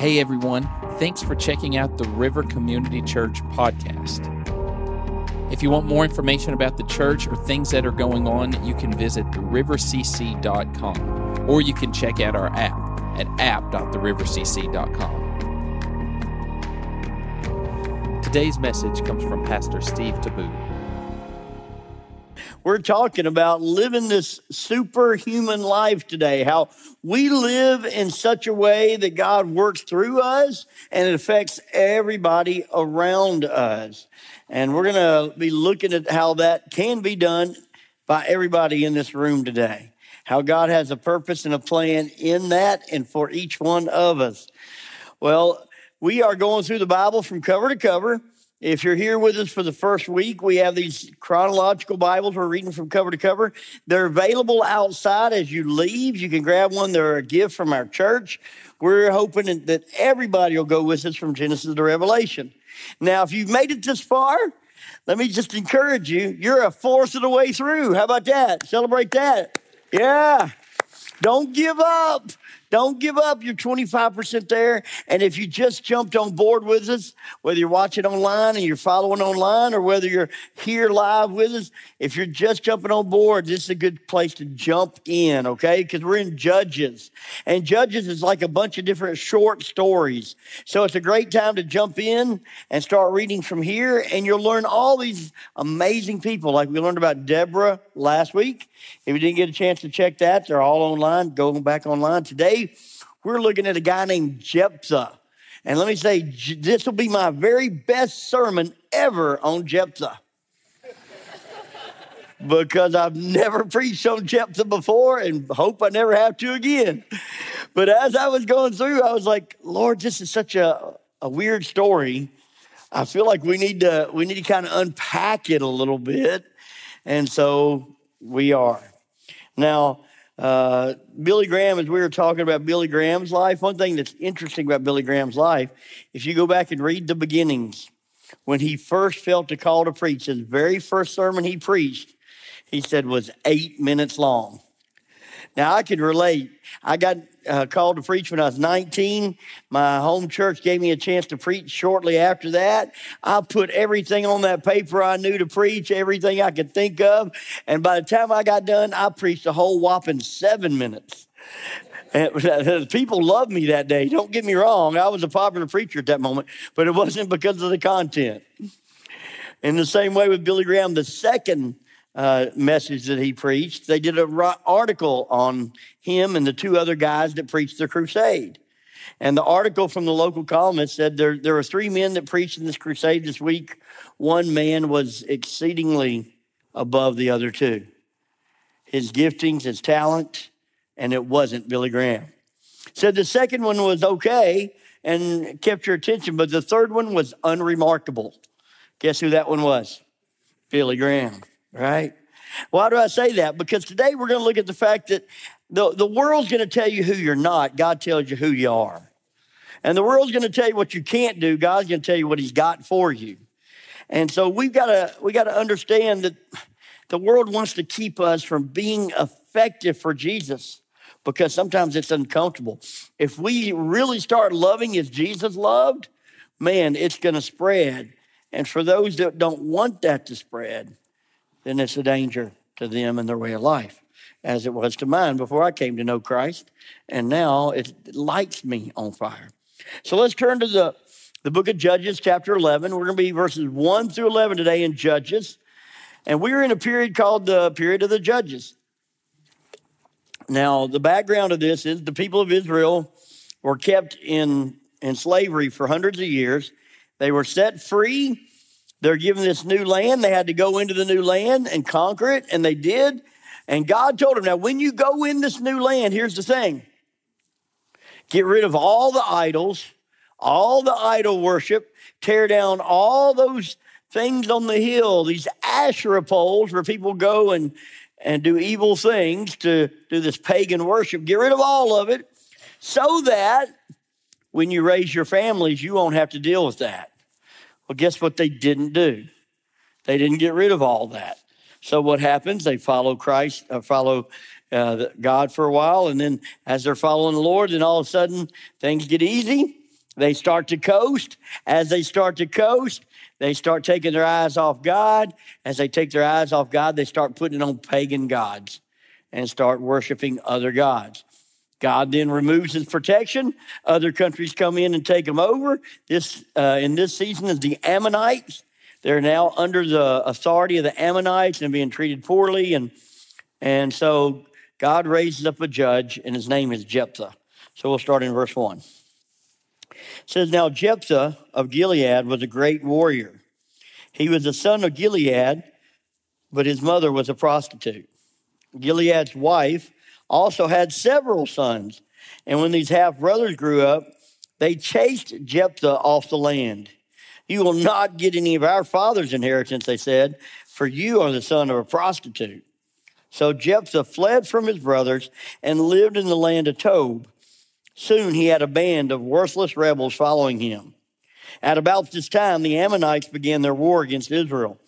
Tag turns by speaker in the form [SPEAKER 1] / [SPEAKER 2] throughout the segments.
[SPEAKER 1] Hey everyone, thanks for checking out the River Community Church podcast. If you want more information about the church or things that are going on, you can visit therivercc.com or you can check out our app at app.therivercc.com. Today's message comes from Pastor Steve Tiebout.
[SPEAKER 2] We're talking about living this superhuman life today, how we live in such a way that God works through us and it affects everybody around us. And we're going to be looking at how that can be done by everybody in this room today. How God has a purpose and a plan in that and for each one of us. Well, we are going through the Bible from cover to cover. If you're here with us for the first week, we have these chronological Bibles we're reading from cover to cover. They're available outside as you leave. You can grab one. They're a gift from our church. We're hoping that everybody will go with us from Genesis to Revelation. Now, if you've made it this far, let me just encourage you. You're a fourth of the way through. How about that? Celebrate that. Yeah. Don't give up. Don't give up. You're 25% there. And if you just jumped on board with us, whether you're watching online and you're following online or whether you're here live with us, if you're just jumping on board, this is a good place to jump in, okay? Because we're in Judges. And Judges is like a bunch of different short stories. So it's a great time to jump in and start reading from here. And you'll learn all these amazing people, like we learned about Deborah last week. If you didn't get a chance to check that, they're all online. Go back online today we're looking at a guy named Jephthah. And let me say, this will be my very best sermon ever on Jephthah. because I've never preached on Jephthah before and hope I never have to again. But as I was going through, I was like, Lord, this is such a, a weird story. I feel like we need to we need to kind of unpack it a little bit. And so we are. Now, uh, Billy Graham, as we were talking about Billy Graham's life, one thing that's interesting about Billy Graham's life, if you go back and read the beginnings, when he first felt the call to preach, his very first sermon he preached, he said was eight minutes long. Now I could relate. I got uh, called to preach when I was 19. My home church gave me a chance to preach shortly after that. I put everything on that paper I knew to preach, everything I could think of. And by the time I got done, I preached a whole whopping seven minutes. And people loved me that day. Don't get me wrong. I was a popular preacher at that moment, but it wasn't because of the content. In the same way with Billy Graham, the second uh, message that he preached. They did an article on him and the two other guys that preached the crusade. And the article from the local columnist said there, there were three men that preached in this crusade this week. One man was exceedingly above the other two. His giftings, his talent, and it wasn't Billy Graham. Said the second one was okay and kept your attention, but the third one was unremarkable. Guess who that one was? Billy Graham right? Why do I say that? Because today we're going to look at the fact that the, the world's going to tell you who you're not. God tells you who you are. And the world's going to tell you what you can't do. God's going to tell you what he's got for you. And so we've got to, we got to understand that the world wants to keep us from being effective for Jesus because sometimes it's uncomfortable. If we really start loving as Jesus loved, man, it's going to spread. And for those that don't want that to spread, then it's a danger to them and their way of life, as it was to mine before I came to know Christ. And now it lights me on fire. So let's turn to the, the book of Judges, chapter 11. We're going to be verses 1 through 11 today in Judges. And we're in a period called the period of the Judges. Now, the background of this is the people of Israel were kept in, in slavery for hundreds of years. They were set free they're given this new land. They had to go into the new land and conquer it, and they did. And God told them, now, when you go in this new land, here's the thing get rid of all the idols, all the idol worship, tear down all those things on the hill, these Asherah poles where people go and, and do evil things to do this pagan worship. Get rid of all of it so that when you raise your families, you won't have to deal with that. Well, guess what they didn't do? They didn't get rid of all that. So what happens? They follow Christ, uh, follow uh, God for a while, and then as they're following the Lord, then all of a sudden things get easy, They start to coast. As they start to coast, they start taking their eyes off God. As they take their eyes off God, they start putting on pagan gods and start worshiping other gods. God then removes his protection. Other countries come in and take them over. This uh, in this season is the Ammonites. They're now under the authority of the Ammonites and being treated poorly, and and so God raises up a judge, and his name is Jephthah. So we'll start in verse one. It says now Jephthah of Gilead was a great warrior. He was the son of Gilead, but his mother was a prostitute. Gilead's wife also had several sons. And when these half brothers grew up, they chased Jephthah off the land. You will not get any of our father's inheritance, they said, for you are the son of a prostitute. So Jephthah fled from his brothers and lived in the land of Tob. Soon he had a band of worthless rebels following him. At about this time, the Ammonites began their war against Israel.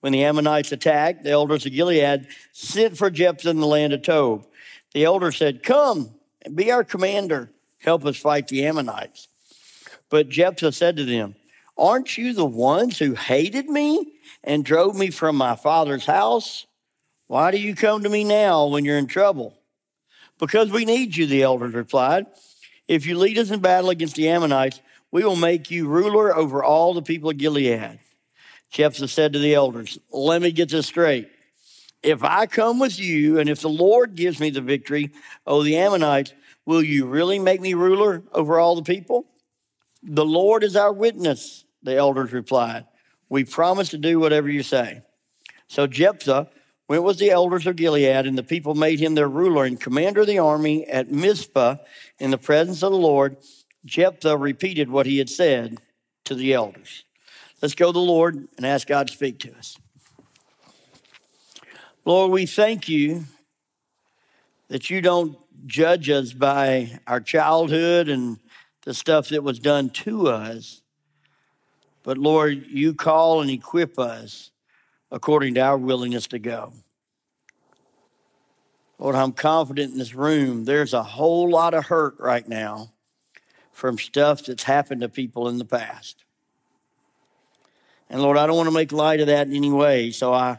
[SPEAKER 2] When the Ammonites attacked, the elders of Gilead sent for Jephthah in the land of Tob. The elder said, Come and be our commander, help us fight the Ammonites. But Jephthah said to them, Aren't you the ones who hated me and drove me from my father's house? Why do you come to me now when you're in trouble? Because we need you, the elders replied. If you lead us in battle against the Ammonites, we will make you ruler over all the people of Gilead. Jephthah said to the elders, Let me get this straight if I come with you and if the Lord gives me the victory over the Ammonites, will you really make me ruler over all the people? The Lord is our witness, the elders replied. We promise to do whatever you say. So Jephthah went with the elders of Gilead, and the people made him their ruler and commander of the army at Mizpah in the presence of the Lord. Jephthah repeated what he had said to the elders. Let's go to the Lord and ask God to speak to us. Lord, we thank you that you don't judge us by our childhood and the stuff that was done to us, but Lord, you call and equip us according to our willingness to go. Lord, I'm confident in this room. There's a whole lot of hurt right now from stuff that's happened to people in the past. And Lord, I don't want to make light of that in any way. So I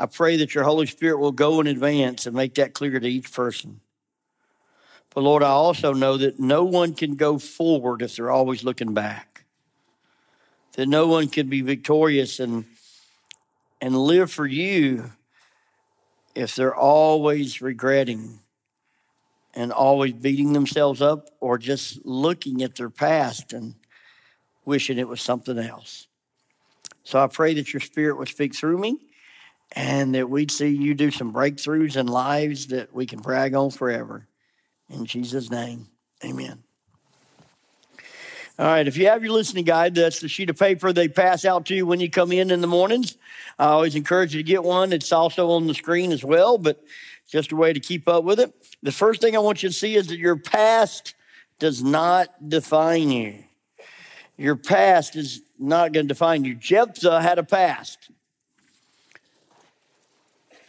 [SPEAKER 2] I pray that your Holy Spirit will go in advance and make that clear to each person. But Lord, I also know that no one can go forward if they're always looking back. That no one can be victorious and and live for you if they're always regretting and always beating themselves up or just looking at their past and wishing it was something else. So I pray that your spirit would speak through me and that we'd see you do some breakthroughs in lives that we can brag on forever. In Jesus' name, amen. All right, if you have your listening guide, that's the sheet of paper they pass out to you when you come in in the mornings. I always encourage you to get one. It's also on the screen as well, but just a way to keep up with it. The first thing I want you to see is that your past does not define you. Your past is not going to define you. Jephthah had a past.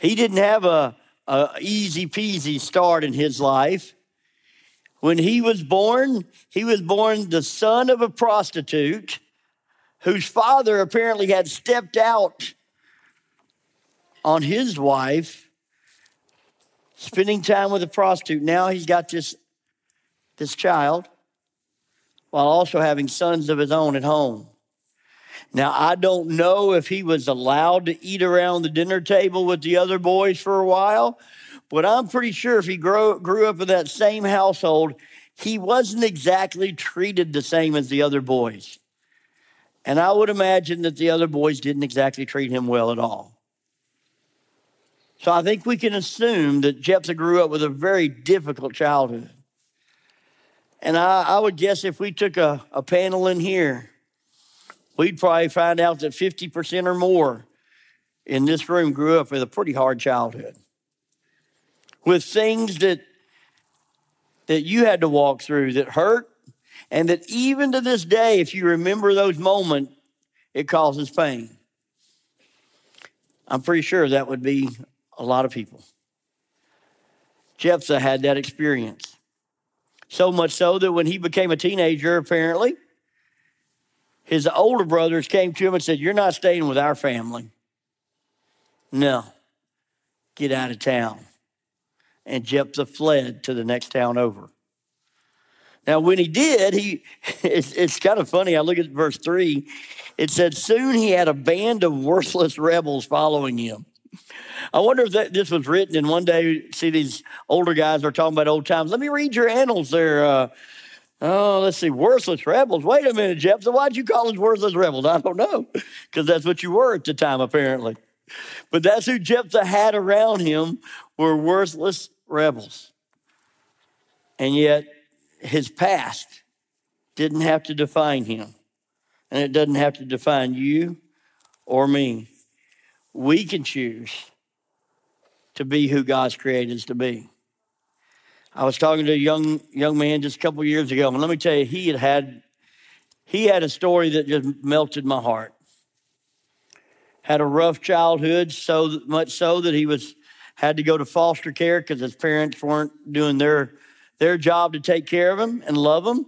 [SPEAKER 2] He didn't have a, a easy peasy start in his life. When he was born, he was born the son of a prostitute whose father apparently had stepped out on his wife, spending time with a prostitute. Now he's got this, this child while also having sons of his own at home. Now, I don't know if he was allowed to eat around the dinner table with the other boys for a while, but I'm pretty sure if he grew, grew up in that same household, he wasn't exactly treated the same as the other boys. And I would imagine that the other boys didn't exactly treat him well at all. So I think we can assume that Jephthah grew up with a very difficult childhood. And I, I would guess if we took a, a panel in here we'd probably find out that 50% or more in this room grew up with a pretty hard childhood. With things that that you had to walk through that hurt and that even to this day if you remember those moments it causes pain. I'm pretty sure that would be a lot of people. Jephthah had that experience. So much so that when he became a teenager, apparently, his older brothers came to him and said, You're not staying with our family. No, get out of town. And Jephthah fled to the next town over. Now, when he did, he it's, it's kind of funny. I look at verse three. It said, Soon he had a band of worthless rebels following him. I wonder if that, this was written and one day, see these older guys are talking about old times. Let me read your annals there. Uh, oh, let's see, worthless rebels. Wait a minute, Jeff. So why'd you call us worthless rebels? I don't know, because that's what you were at the time, apparently. But that's who Jephthah had around him were worthless rebels. And yet his past didn't have to define him. And it doesn't have to define you or me. We can choose to be who God's created us to be. I was talking to a young young man just a couple years ago, and let me tell you, he had had he had a story that just melted my heart. Had a rough childhood, so much so that he was had to go to foster care because his parents weren't doing their their job to take care of him and love him.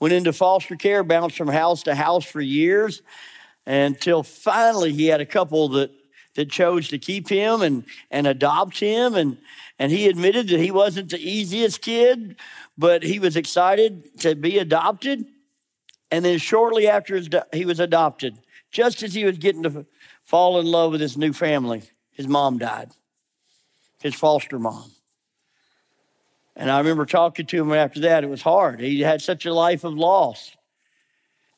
[SPEAKER 2] Went into foster care, bounced from house to house for years until finally he had a couple that, that chose to keep him and, and adopt him. And, and he admitted that he wasn't the easiest kid, but he was excited to be adopted. And then shortly after his, he was adopted, just as he was getting to fall in love with his new family, his mom died, his foster mom. And I remember talking to him after that. It was hard. He had such a life of loss.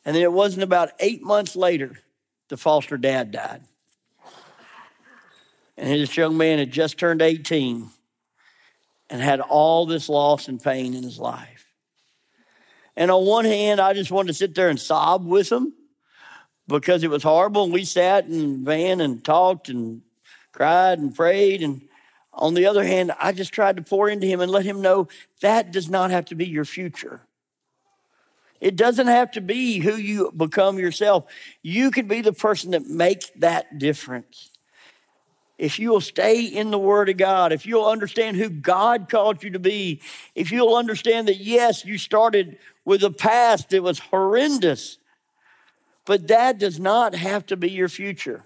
[SPEAKER 2] And then it wasn't about eight months later, the foster dad died. And this young man had just turned 18 and had all this loss and pain in his life. And on one hand, I just wanted to sit there and sob with him because it was horrible. And we sat and van and talked and cried and prayed. And on the other hand, I just tried to pour into him and let him know that does not have to be your future. It doesn't have to be who you become yourself. You can be the person that makes that difference. If you will stay in the Word of God, if you'll understand who God called you to be, if you'll understand that, yes, you started with a past that was horrendous, but that does not have to be your future.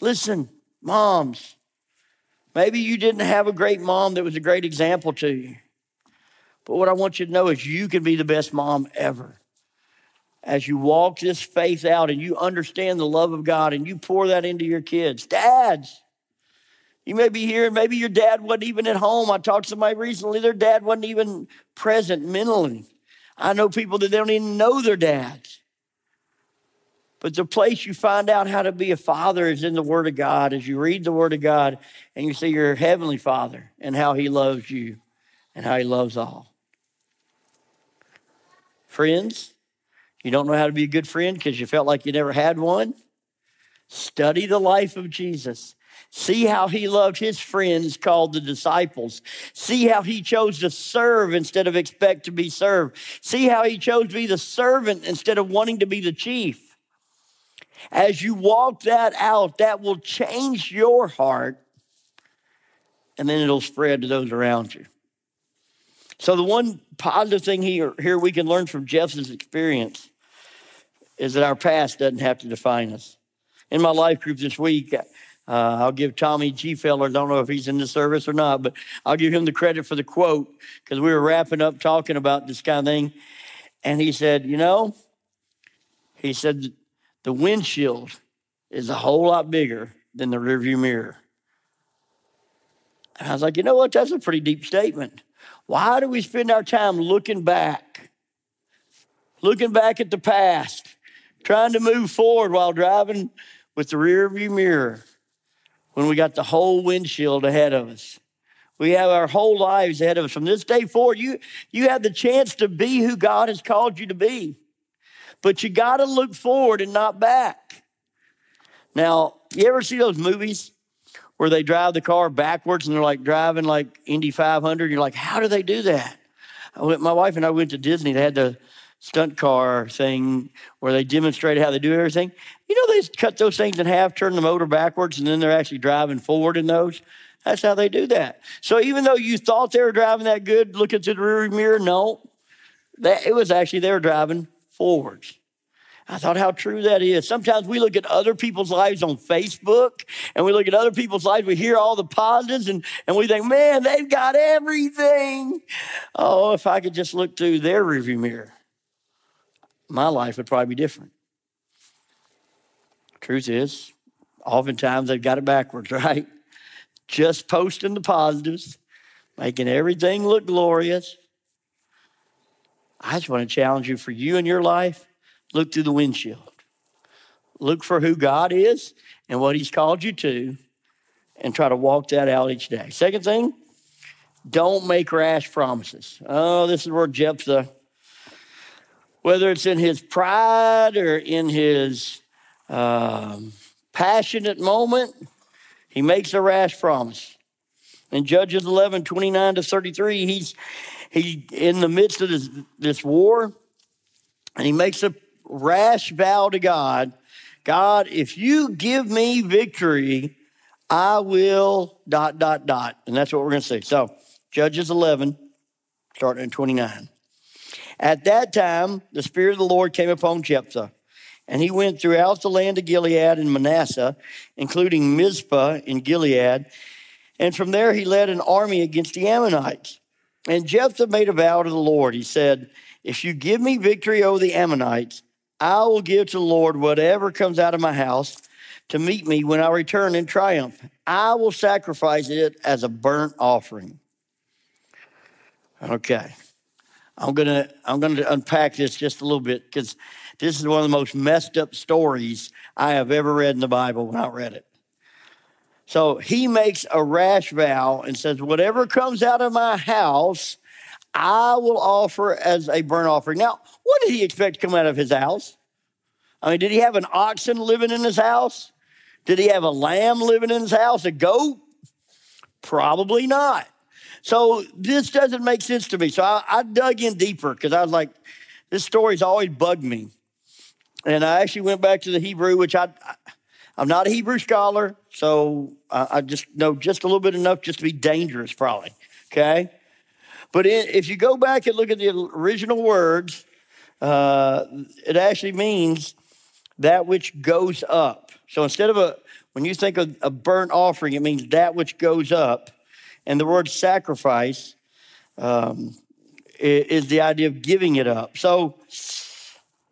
[SPEAKER 2] Listen, moms, Maybe you didn't have a great mom that was a great example to you. But what I want you to know is you can be the best mom ever. As you walk this faith out and you understand the love of God and you pour that into your kids. Dads, you may be here, maybe your dad wasn't even at home. I talked to somebody recently, their dad wasn't even present mentally. I know people that they don't even know their dads. But the place you find out how to be a father is in the Word of God as you read the Word of God and you see your Heavenly Father and how He loves you and how He loves all. Friends, you don't know how to be a good friend because you felt like you never had one? Study the life of Jesus. See how he loved his friends called the disciples. See how he chose to serve instead of expect to be served. See how he chose to be the servant instead of wanting to be the chief. As you walk that out, that will change your heart and then it'll spread to those around you. So, the one positive thing here, here we can learn from Jeff's experience is that our past doesn't have to define us. In my life group this week, uh, I'll give Tommy G. Feller, don't know if he's in the service or not, but I'll give him the credit for the quote because we were wrapping up talking about this kind of thing. And he said, You know, he said, the windshield is a whole lot bigger than the rearview mirror. And I was like, you know what? That's a pretty deep statement. Why do we spend our time looking back, looking back at the past, trying to move forward while driving with the rearview mirror when we got the whole windshield ahead of us? We have our whole lives ahead of us. From this day forward, you, you have the chance to be who God has called you to be. But you got to look forward and not back. Now, you ever see those movies where they drive the car backwards and they're like driving like Indy 500? You're like, how do they do that? I Went, my wife and I went to Disney. They had the stunt car thing where they demonstrated how they do everything. You know, they cut those things in half, turn the motor backwards, and then they're actually driving forward in those. That's how they do that. So even though you thought they were driving that good, looking through the rear mirror, no, that it was actually they were driving forwards. I thought how true that is. Sometimes we look at other people's lives on Facebook and we look at other people's lives, we hear all the positives and, and we think, man, they've got everything. Oh, if I could just look through their rearview mirror, my life would probably be different. Truth is, oftentimes they've got it backwards, right? Just posting the positives, making everything look glorious. I just want to challenge you for you and your life Look through the windshield. Look for who God is and what He's called you to, and try to walk that out each day. Second thing, don't make rash promises. Oh, this is where Jephthah, whether it's in his pride or in his um, passionate moment, he makes a rash promise. In Judges 11, 29 to 33, he's he in the midst of this, this war, and he makes a rash vow to God God, if you give me victory, I will dot, dot, dot. And that's what we're going to see. So, Judges 11, starting in 29. At that time, the Spirit of the Lord came upon Jephthah, and he went throughout the land of Gilead and Manasseh, including Mizpah in Gilead. And from there, he led an army against the Ammonites. And Jephthah made a vow to the Lord. He said, If you give me victory over the Ammonites, I will give to the Lord whatever comes out of my house to meet me when I return in triumph. I will sacrifice it as a burnt offering. Okay. I'm gonna I'm gonna unpack this just a little bit because this is one of the most messed up stories I have ever read in the Bible when I read it. So he makes a rash vow and says, Whatever comes out of my house, I will offer as a burnt offering. Now, what did he expect to come out of his house? I mean, did he have an oxen living in his house? Did he have a lamb living in his house? A goat? Probably not. So this doesn't make sense to me. So I, I dug in deeper because I was like, this story's always bugged me. And I actually went back to the Hebrew, which I, I'm not a Hebrew scholar, so I, I just know just a little bit enough just to be dangerous, probably. Okay? But if you go back and look at the original words, uh, it actually means that which goes up. So instead of a, when you think of a burnt offering, it means that which goes up. And the word sacrifice um, is the idea of giving it up. So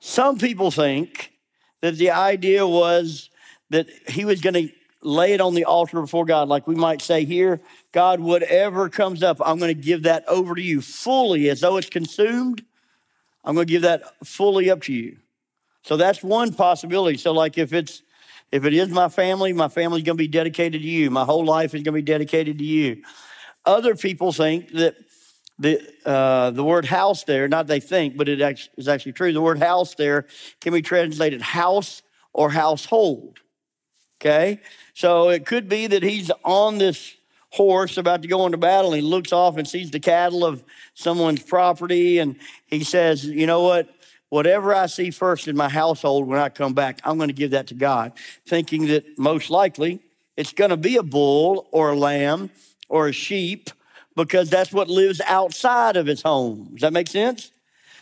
[SPEAKER 2] some people think that the idea was that he was going to lay it on the altar before God, like we might say here, God, whatever comes up, I'm going to give that over to you fully as though it's consumed. I'm going to give that fully up to you. So that's one possibility. So, like if it's if it is my family, my family's going to be dedicated to you. My whole life is going to be dedicated to you. Other people think that the uh, the word house there, not they think, but it is actually true. The word house there can be translated house or household. Okay, so it could be that he's on this horse about to go into battle. And he looks off and sees the cattle of someone's property, and he says, "You know what? Whatever I see first in my household when I come back, I'm going to give that to God, thinking that most likely it's going to be a bull or a lamb or a sheep because that's what lives outside of his home. Does that make sense?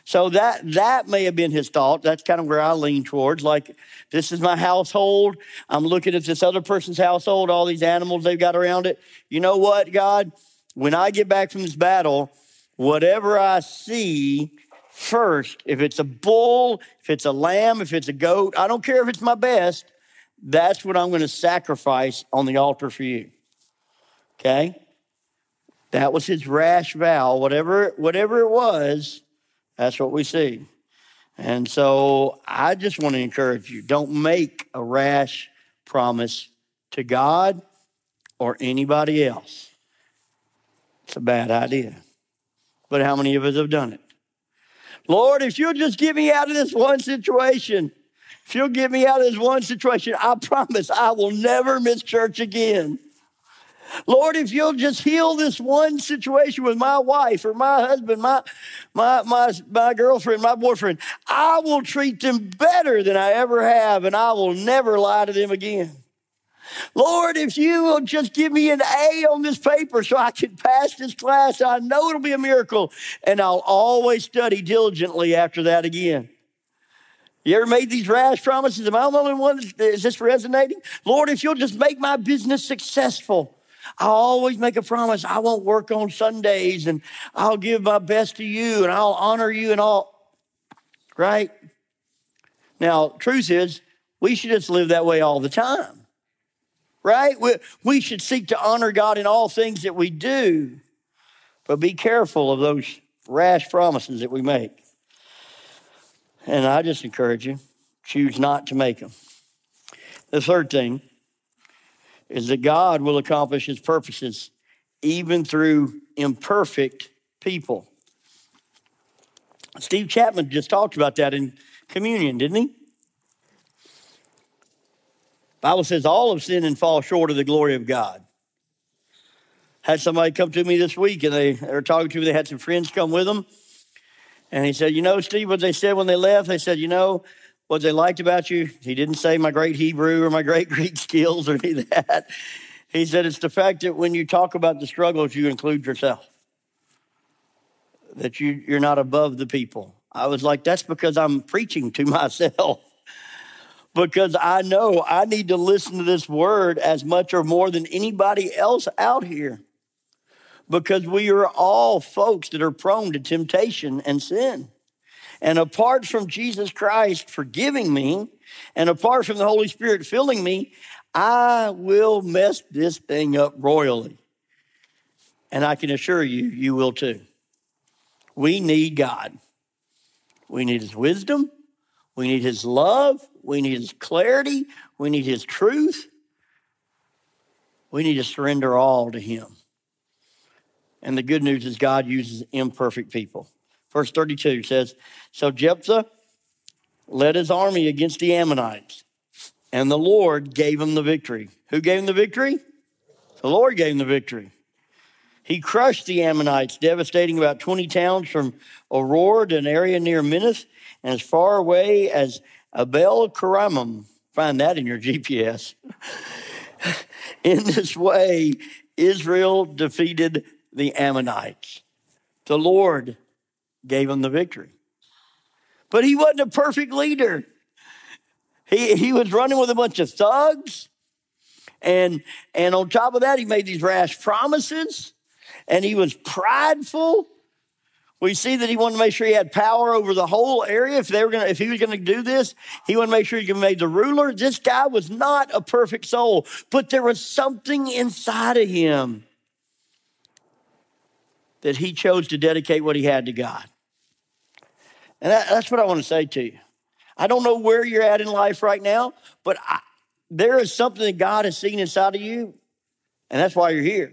[SPEAKER 2] So that that may have been his thought. That's kind of where I lean towards. Like, this is my household. I'm looking at this other person's household, all these animals they've got around it. You know what, God? When I get back from this battle, whatever I see first. If it's a bull, if it's a lamb, if it's a goat, I don't care if it's my best, that's what I'm going to sacrifice on the altar for you. Okay? That was his rash vow. Whatever, whatever it was, that's what we see. And so I just want to encourage you don't make a rash promise to God or anybody else. It's a bad idea. But how many of us have done it? Lord, if you'll just get me out of this one situation, if you'll get me out of this one situation, I promise I will never miss church again. Lord, if you'll just heal this one situation with my wife or my husband, my, my, my, my girlfriend, my boyfriend, I will treat them better than I ever have, and I will never lie to them again. Lord, if you will just give me an A on this paper so I can pass this class, I know it'll be a miracle. And I'll always study diligently after that again. You ever made these rash promises? Am I the only one? Is this resonating? Lord, if you'll just make my business successful, I'll always make a promise. I won't work on Sundays and I'll give my best to you and I'll honor you and all. Right? Now, truth is, we should just live that way all the time right? We, we should seek to honor God in all things that we do, but be careful of those rash promises that we make. And I just encourage you choose not to make them. The third thing is that God will accomplish his purposes even through imperfect people. Steve Chapman just talked about that in communion, didn't he? Bible says all have sinned and fall short of the glory of God. Had somebody come to me this week and they, they were talking to me. They had some friends come with them. And he said, You know, Steve, what they said when they left, they said, You know, what they liked about you, he didn't say my great Hebrew or my great Greek skills or any of that. He said, It's the fact that when you talk about the struggles, you include yourself, that you, you're not above the people. I was like, That's because I'm preaching to myself because I know I need to listen to this word as much or more than anybody else out here. Because we are all folks that are prone to temptation and sin. And apart from Jesus Christ forgiving me, and apart from the Holy Spirit filling me, I will mess this thing up royally. And I can assure you, you will too. We need God. We need His wisdom. We need His love. We need His clarity. We need His truth. We need to surrender all to Him. And the good news is God uses imperfect people. Verse 32 says So Jephthah led his army against the Ammonites, and the Lord gave him the victory. Who gave him the victory? The Lord gave him the victory. He crushed the Ammonites, devastating about 20 towns from Aroer, to an area near Minnith, as far away as Abel Keramim. Find that in your GPS. in this way, Israel defeated the Ammonites. The Lord gave him the victory. But he wasn't a perfect leader. He, he was running with a bunch of thugs. And, and on top of that, he made these rash promises. And he was prideful. We see that he wanted to make sure he had power over the whole area. If they were gonna, if he was to do this, he wanted to make sure he could make the ruler. This guy was not a perfect soul, but there was something inside of him that he chose to dedicate what he had to God. And that, that's what I want to say to you. I don't know where you're at in life right now, but I, there is something that God has seen inside of you, and that's why you're here.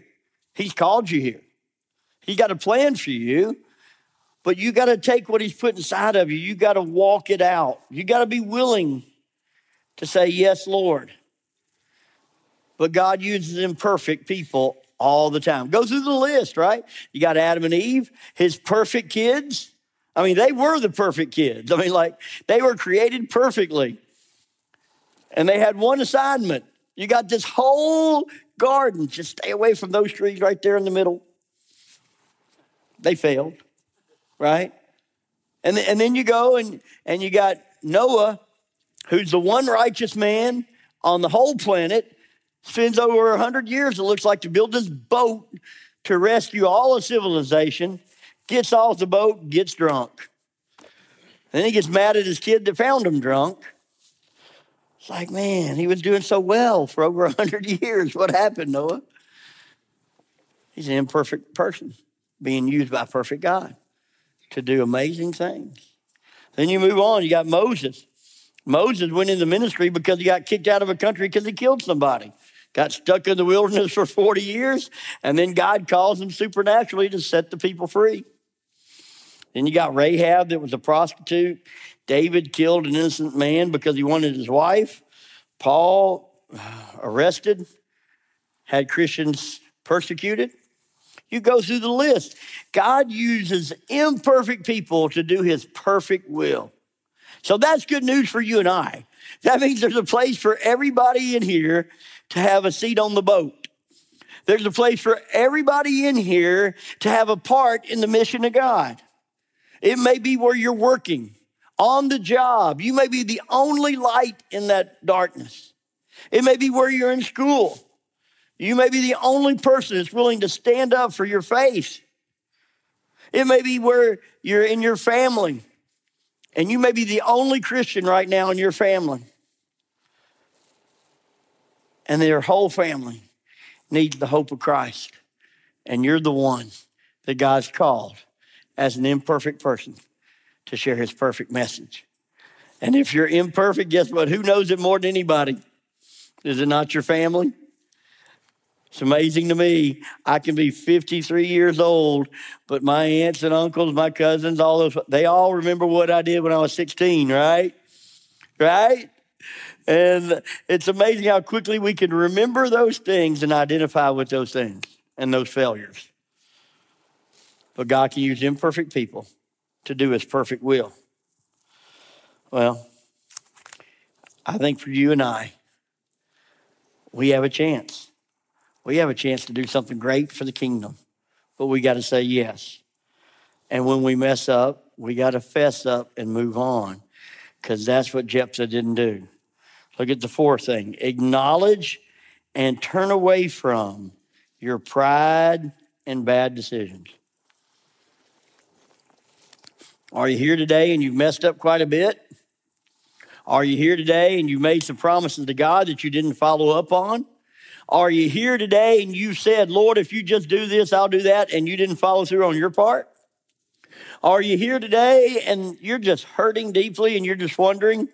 [SPEAKER 2] He's called you here. He got a plan for you. But you got to take what he's put inside of you. You got to walk it out. You got to be willing to say, Yes, Lord. But God uses imperfect people all the time. Go through the list, right? You got Adam and Eve, his perfect kids. I mean, they were the perfect kids. I mean, like, they were created perfectly. And they had one assignment. You got this whole garden. Just stay away from those trees right there in the middle. They failed right? And, and then you go and, and you got Noah, who's the one righteous man on the whole planet, spends over 100 years, it looks like, to build this boat to rescue all of civilization, gets off the boat, gets drunk. Then he gets mad at his kid that found him drunk. It's like, man, he was doing so well for over 100 years. What happened, Noah? He's an imperfect person being used by perfect God to do amazing things. Then you move on, you got Moses. Moses went into ministry because he got kicked out of a country because he killed somebody. Got stuck in the wilderness for 40 years, and then God calls him supernaturally to set the people free. Then you got Rahab that was a prostitute. David killed an innocent man because he wanted his wife. Paul uh, arrested, had Christians persecuted. You go through the list. God uses imperfect people to do his perfect will. So that's good news for you and I. That means there's a place for everybody in here to have a seat on the boat. There's a place for everybody in here to have a part in the mission of God. It may be where you're working, on the job. You may be the only light in that darkness. It may be where you're in school. You may be the only person that's willing to stand up for your faith. It may be where you're in your family and you may be the only Christian right now in your family. And their whole family needs the hope of Christ. And you're the one that God's called as an imperfect person to share his perfect message. And if you're imperfect, guess what? Who knows it more than anybody? Is it not your family? It's amazing to me. I can be 53 years old, but my aunts and uncles, my cousins, all those, they all remember what I did when I was 16, right? Right? And it's amazing how quickly we can remember those things and identify with those things and those failures. But God can use imperfect people to do his perfect will. Well, I think for you and I, we have a chance we have a chance to do something great for the kingdom, but we got to say yes. And when we mess up, we got to fess up and move on because that's what Jephthah didn't do. Look at the fourth thing acknowledge and turn away from your pride and bad decisions. Are you here today and you've messed up quite a bit? Are you here today and you made some promises to God that you didn't follow up on? Are you here today and you said, Lord, if you just do this, I'll do that, and you didn't follow through on your part? Are you here today and you're just hurting deeply and you're just wondering,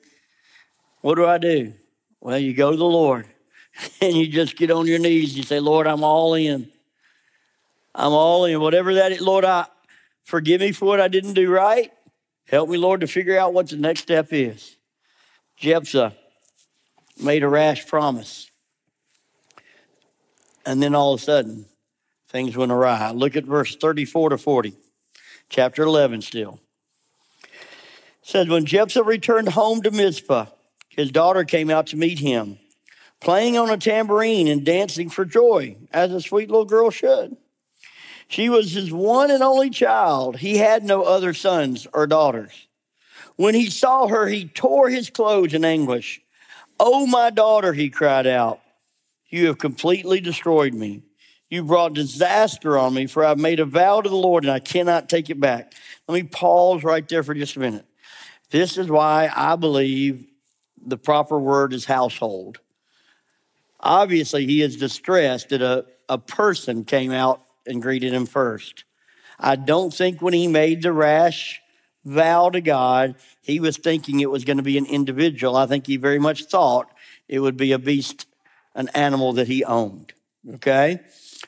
[SPEAKER 2] what do I do? Well, you go to the Lord and you just get on your knees. And you say, Lord, I'm all in. I'm all in. Whatever that is, Lord, I forgive me for what I didn't do right. Help me, Lord, to figure out what the next step is. Jephthah made a rash promise. And then all of a sudden, things went awry. Look at verse 34 to 40, chapter 11 still. It says, When Jephthah returned home to Mizpah, his daughter came out to meet him, playing on a tambourine and dancing for joy, as a sweet little girl should. She was his one and only child. He had no other sons or daughters. When he saw her, he tore his clothes in anguish. Oh, my daughter, he cried out. You have completely destroyed me. You brought disaster on me, for I've made a vow to the Lord and I cannot take it back. Let me pause right there for just a minute. This is why I believe the proper word is household. Obviously, he is distressed that a, a person came out and greeted him first. I don't think when he made the rash vow to God, he was thinking it was going to be an individual. I think he very much thought it would be a beast an animal that he owned. Okay?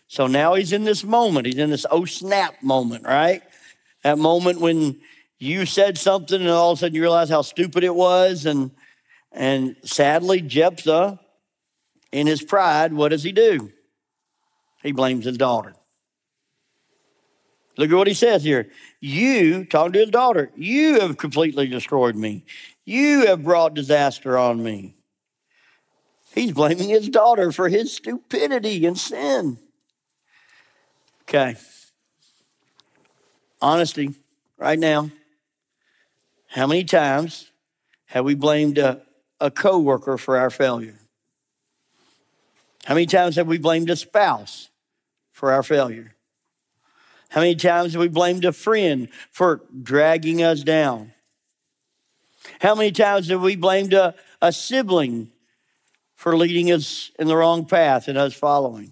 [SPEAKER 2] So now he's in this moment. He's in this oh snap moment, right? That moment when you said something and all of a sudden you realize how stupid it was. And, and sadly, Jephthah, in his pride, what does he do? He blames his daughter. Look at what he says here. You, talking to his daughter, you have completely destroyed me. You have brought disaster on me. He's blaming his daughter for his stupidity and sin. Okay. Honesty, right now. How many times have we blamed a, a coworker for our failure? How many times have we blamed a spouse for our failure? How many times have we blamed a friend for dragging us down? How many times have we blamed a, a sibling for leading us in the wrong path and us following.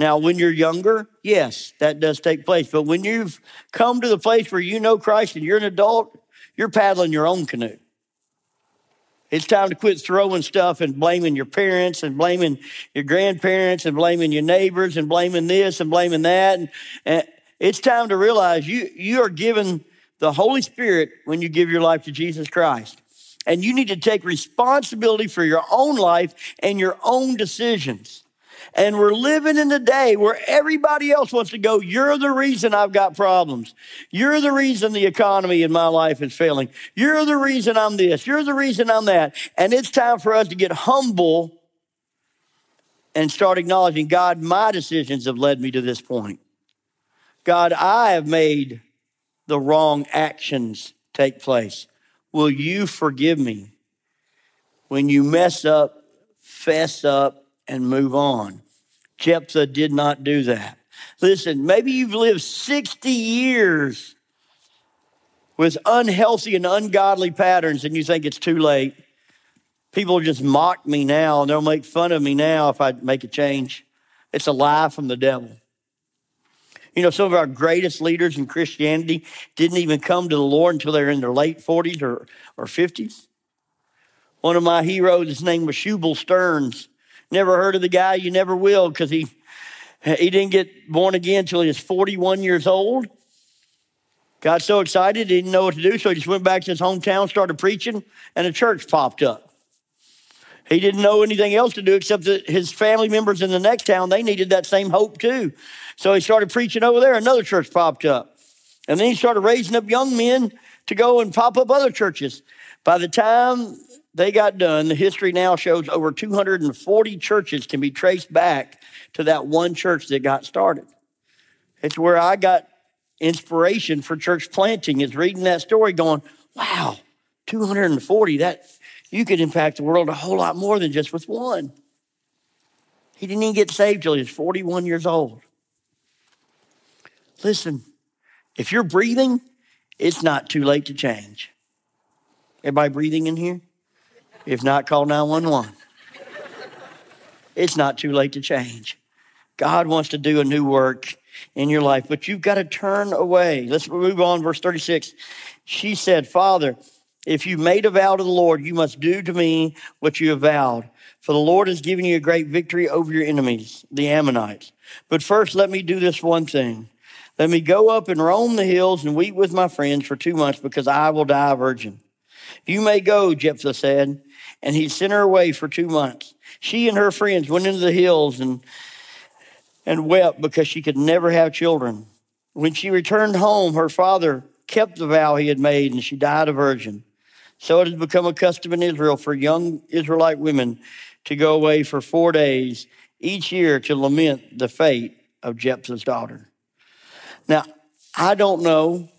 [SPEAKER 2] Now, when you're younger, yes, that does take place. But when you've come to the place where you know Christ and you're an adult, you're paddling your own canoe. It's time to quit throwing stuff and blaming your parents and blaming your grandparents and blaming your neighbors and blaming this and blaming that. And, and it's time to realize you, you are given the Holy Spirit when you give your life to Jesus Christ and you need to take responsibility for your own life and your own decisions. And we're living in the day where everybody else wants to go, You're the reason I've got problems. You're the reason the economy in my life is failing. You're the reason I'm this. You're the reason I'm that. And it's time for us to get humble and start acknowledging God, my decisions have led me to this point. God, I have made the wrong actions take place. Will you forgive me? When you mess up, fess up, and move on. Jephthah did not do that. Listen, maybe you've lived 60 years with unhealthy and ungodly patterns and you think it's too late. People just mock me now and they'll make fun of me now if I make a change. It's a lie from the devil. You know, some of our greatest leaders in Christianity didn't even come to the Lord until they were in their late 40s or, or 50s. One of my heroes, his name was Shubal Stearns. Never heard of the guy, you never will, because he, he didn't get born again until he was 41 years old. Got so excited, he didn't know what to do, so he just went back to his hometown, started preaching, and a church popped up. He didn't know anything else to do except that his family members in the next town, they needed that same hope too. So he started preaching over there. Another church popped up. And then he started raising up young men to go and pop up other churches. By the time they got done, the history now shows over 240 churches can be traced back to that one church that got started. It's where I got inspiration for church planting is reading that story going, wow, 240, that you could impact the world a whole lot more than just with one. He didn't even get saved till he was 41 years old. Listen, if you're breathing, it's not too late to change. Everybody breathing in here? If not, call 911. It's not too late to change. God wants to do a new work in your life, but you've got to turn away. Let's move on, verse 36. She said, Father, if you made a vow to the Lord, you must do to me what you have vowed. For the Lord has given you a great victory over your enemies, the Ammonites. But first, let me do this one thing. Let me go up and roam the hills and weep with my friends for two months because I will die a virgin. You may go, Jephthah said. And he sent her away for two months. She and her friends went into the hills and, and wept because she could never have children. When she returned home, her father kept the vow he had made and she died a virgin. So it has become a custom in Israel for young Israelite women to go away for four days each year to lament the fate of Jephthah's daughter. Now, I don't know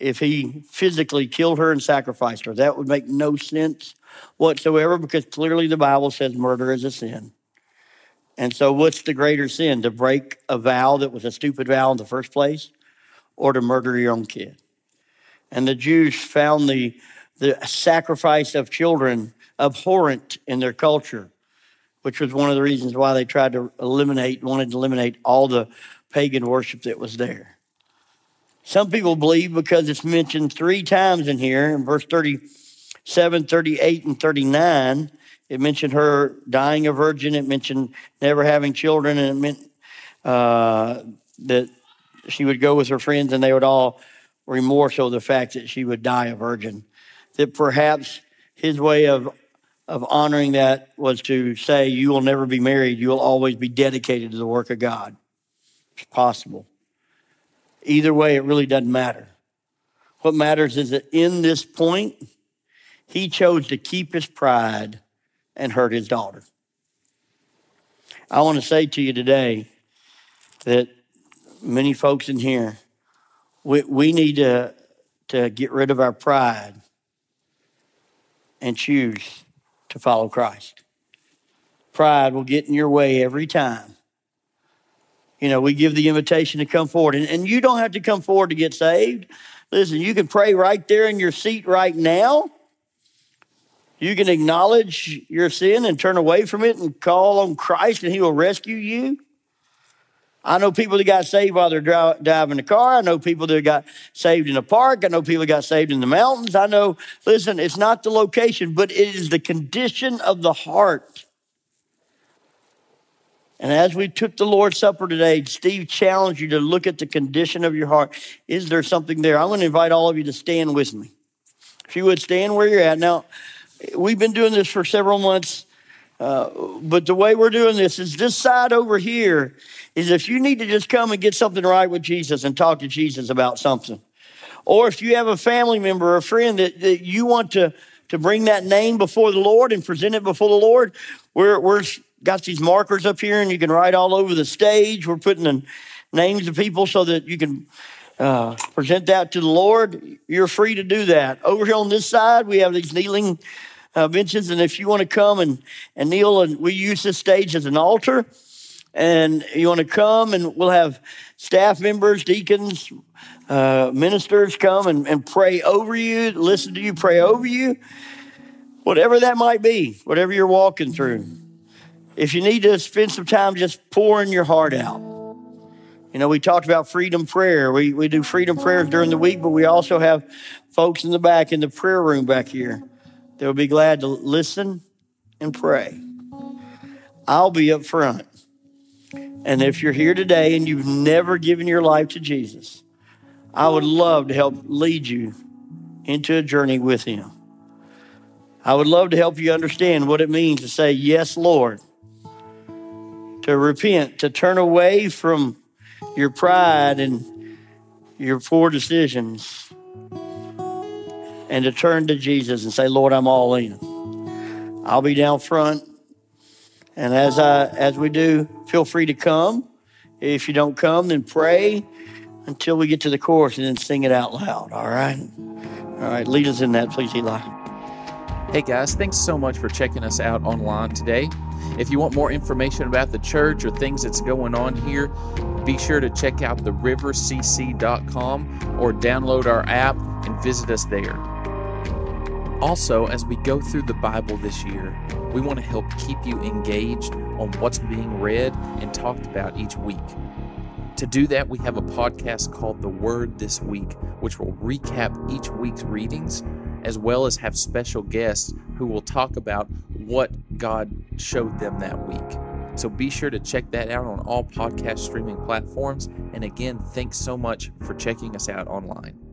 [SPEAKER 2] if he physically killed her and sacrificed her. That would make no sense whatsoever because clearly the Bible says murder is a sin. And so, what's the greater sin? To break a vow that was a stupid vow in the first place or to murder your own kid? And the Jews found the the sacrifice of children abhorrent in their culture, which was one of the reasons why they tried to eliminate, wanted to eliminate all the pagan worship that was there. Some people believe because it's mentioned three times in here, in verse 37, 38, and 39, it mentioned her dying a virgin, it mentioned never having children, and it meant uh, that she would go with her friends and they would all remorse over the fact that she would die a virgin that perhaps his way of of honoring that was to say, You will never be married, you will always be dedicated to the work of God. It's possible. Either way, it really doesn't matter. What matters is that in this point, he chose to keep his pride and hurt his daughter. I want to say to you today that many folks in here, we, we need to, to get rid of our pride and choose to follow Christ. Pride will get in your way every time. You know, we give the invitation to come forward, and, and you don't have to come forward to get saved. Listen, you can pray right there in your seat right now. You can acknowledge your sin and turn away from it and call on Christ, and He will rescue you. I know people that got saved while they're driving the car. I know people that got saved in a park. I know people that got saved in the mountains. I know, listen, it's not the location, but it is the condition of the heart. And as we took the Lord's Supper today, Steve challenged you to look at the condition of your heart. Is there something there? I'm going to invite all of you to stand with me. If you would stand where you're at. Now, we've been doing this for several months uh, but the way we're doing this is this side over here is if you need to just come and get something right with Jesus and talk to Jesus about something. Or if you have a family member or a friend that, that you want to, to bring that name before the Lord and present it before the Lord, we're, we're got these markers up here, and you can write all over the stage. We're putting the names of people so that you can uh, present that to the Lord. You're free to do that. Over here on this side, we have these kneeling uh, and if you want to come and, and kneel, and we use this stage as an altar, and you want to come, and we'll have staff members, deacons, uh, ministers come and, and pray over you, listen to you, pray over you, whatever that might be, whatever you're walking through. If you need to spend some time just pouring your heart out. You know, we talked about freedom prayer. We, we do freedom prayers during the week, but we also have folks in the back in the prayer room back here that will be glad to listen and pray. I'll be up front. And if you're here today and you've never given your life to Jesus, I would love to help lead you into a journey with Him. I would love to help you understand what it means to say, Yes, Lord, to repent, to turn away from your pride and your poor decisions, and to turn to Jesus and say, Lord, I'm all in. I'll be down front. And as I as we do, feel free to come. If you don't come, then pray until we get to the chorus and then sing it out loud. All right? All right, lead us in that, please, Eli.
[SPEAKER 1] Hey guys, thanks so much for checking us out online today. If you want more information about the church or things that's going on here, be sure to check out therivercc.com or download our app and visit us there. Also, as we go through the Bible this year, we want to help keep you engaged on what's being read and talked about each week. To do that, we have a podcast called The Word This Week, which will recap each week's readings as well as have special guests who will talk about what God showed them that week. So be sure to check that out on all podcast streaming platforms. And again, thanks so much for checking us out online.